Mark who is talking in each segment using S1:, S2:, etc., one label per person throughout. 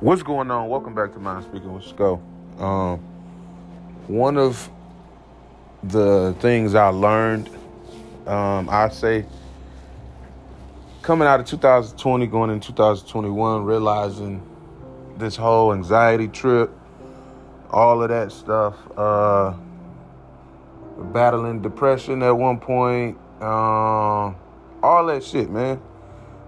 S1: What's going on? Welcome back to Mind Speaking with Sco. Um, one of the things I learned, um, I say, coming out of 2020, going in 2021, realizing this whole anxiety trip, all of that stuff, uh, battling depression at one point, um, all that shit, man.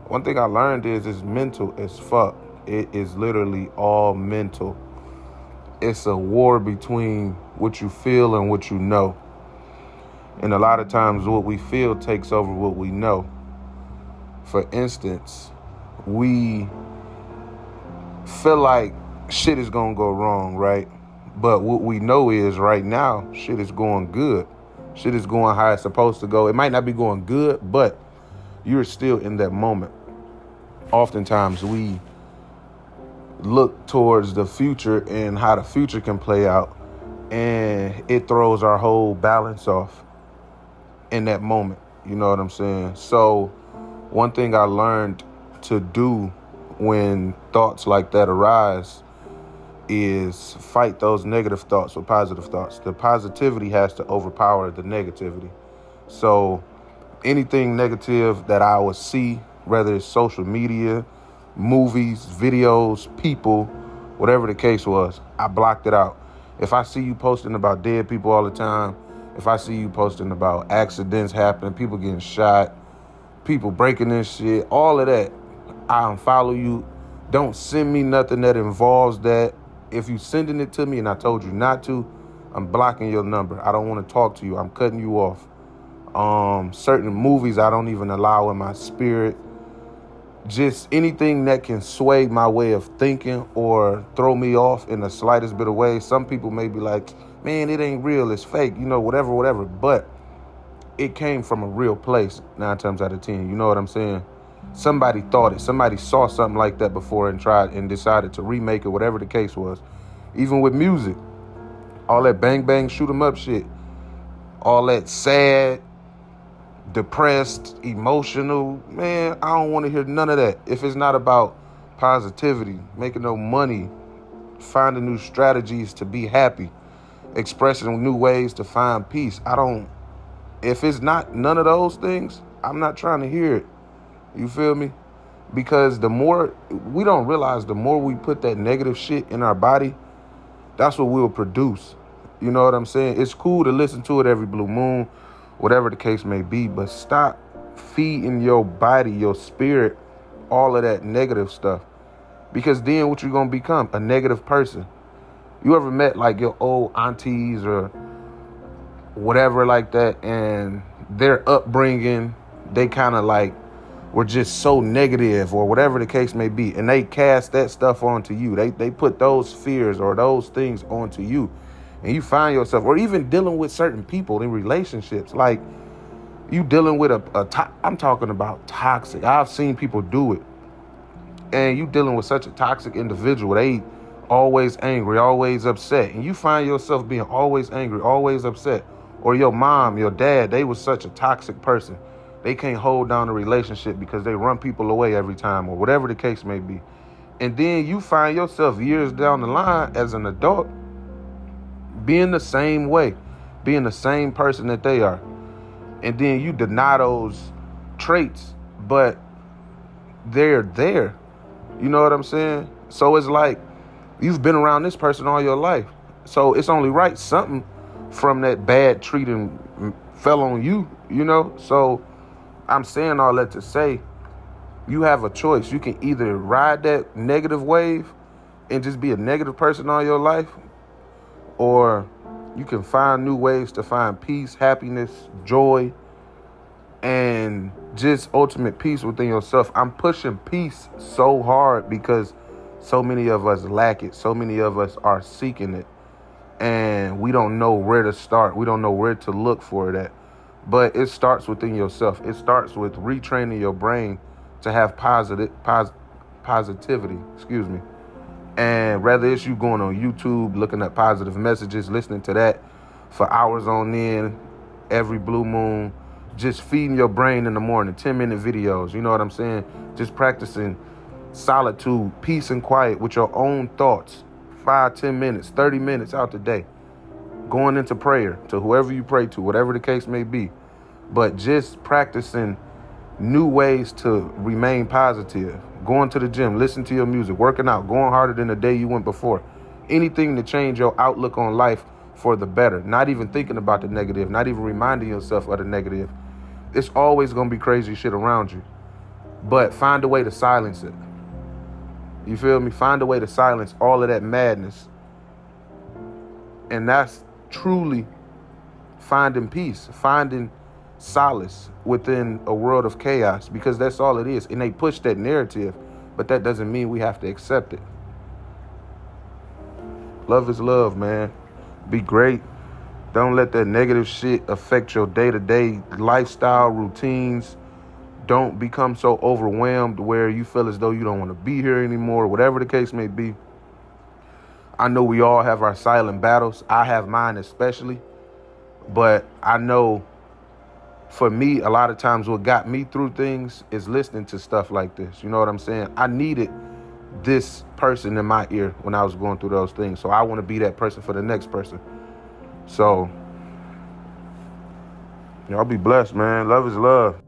S1: One thing I learned is it's mental as fuck. It is literally all mental. It's a war between what you feel and what you know. And a lot of times, what we feel takes over what we know. For instance, we feel like shit is gonna go wrong, right? But what we know is right now, shit is going good. Shit is going how it's supposed to go. It might not be going good, but you're still in that moment. Oftentimes, we look towards the future and how the future can play out, and it throws our whole balance off in that moment. You know what I'm saying? So, one thing I learned to do when thoughts like that arise is fight those negative thoughts with positive thoughts. The positivity has to overpower the negativity. So, anything negative that I would see, whether it's social media, movies, videos, people, whatever the case was, I blocked it out. If I see you posting about dead people all the time, if I see you posting about accidents happening, people getting shot, people breaking this shit, all of that, I unfollow you. Don't send me nothing that involves that. If you sending it to me and I told you not to, I'm blocking your number. I don't want to talk to you. I'm cutting you off. Um, certain movies I don't even allow in my spirit just anything that can sway my way of thinking or throw me off in the slightest bit of way. Some people may be like, man, it ain't real, it's fake, you know, whatever, whatever. But it came from a real place nine times out of ten. You know what I'm saying? Somebody thought it. Somebody saw something like that before and tried and decided to remake it, whatever the case was. Even with music, all that bang bang shoot 'em up shit, all that sad, depressed, emotional, man, I don't want to hear none of that. If it's not about positivity, making no money, finding new strategies to be happy, expressing new ways to find peace, I don't. If it's not none of those things, I'm not trying to hear it. You feel me? Because the more we don't realize, the more we put that negative shit in our body, that's what we'll produce. You know what I'm saying? It's cool to listen to it every blue moon whatever the case may be, but stop feeding your body, your spirit, all of that negative stuff. Because then what you're gonna become? A negative person. You ever met like your old aunties or whatever like that, and their upbringing, they kind of like were just so negative or whatever the case may be, and they cast that stuff onto you. They they put those fears or those things onto you and you find yourself, or even dealing with certain people in relationships, like you dealing with a, a to- I'm talking about toxic. I've seen people do it, and you dealing with such a toxic individual. They always angry, always upset, and you find yourself being always angry, always upset. Or your mom, your dad, they was such a toxic person. They can't hold down a relationship because they run people away every time, or whatever the case may be. And then you find yourself years down the line as an adult being the same way, being the same person that they are. And then you deny those traits, but they're there. You know what I'm saying? So it's like you've been around this person all your life. So it's only right something from that bad treating fell on you, you know? So I'm saying all that to say you have a choice. You can either ride that negative wave and just be a negative person all your life, or you can find new ways to find peace, happiness, joy, and just ultimate peace within yourself. I'm pushing peace so hard because so many of us lack it. So many of us are seeking it. And we don't know where to start. We don't know where to look for that. But it starts within yourself. It starts with retraining your brain to have positive pos- positivity, excuse me. And whether it's you going on YouTube, looking at positive messages, listening to that for hours on end, every blue moon, just feeding your brain in the morning, 10 minute videos, you know what I'm saying? Just practicing solitude, peace and quiet with your own thoughts. Five, ten minutes, 30 minutes out the day. Going into prayer to whoever you pray to, whatever the case may be. But just practicing new ways to remain positive. Going to the gym, listen to your music, working out, going harder than the day you went before. Anything to change your outlook on life for the better. Not even thinking about the negative, not even reminding yourself of the negative. It's always going to be crazy shit around you. But find a way to silence it. You feel me? Find a way to silence all of that madness. And that's truly finding peace, finding solace within a world of chaos because that's all it is. And they push that narrative, but that doesn't mean we have to accept it. Love is love, man. Be great. Don't let that negative shit affect your day to day lifestyle routines. Don't become so overwhelmed where you feel as though you don't want to be here anymore, whatever the case may be. I know we all have our silent battles. I have mine especially. But I know for me, a lot of times what got me through things is listening to stuff like this. You know what I'm saying? I needed this person in my ear when I was going through those things. So I want to be that person for the next person. So, y'all be blessed, man. Love is love.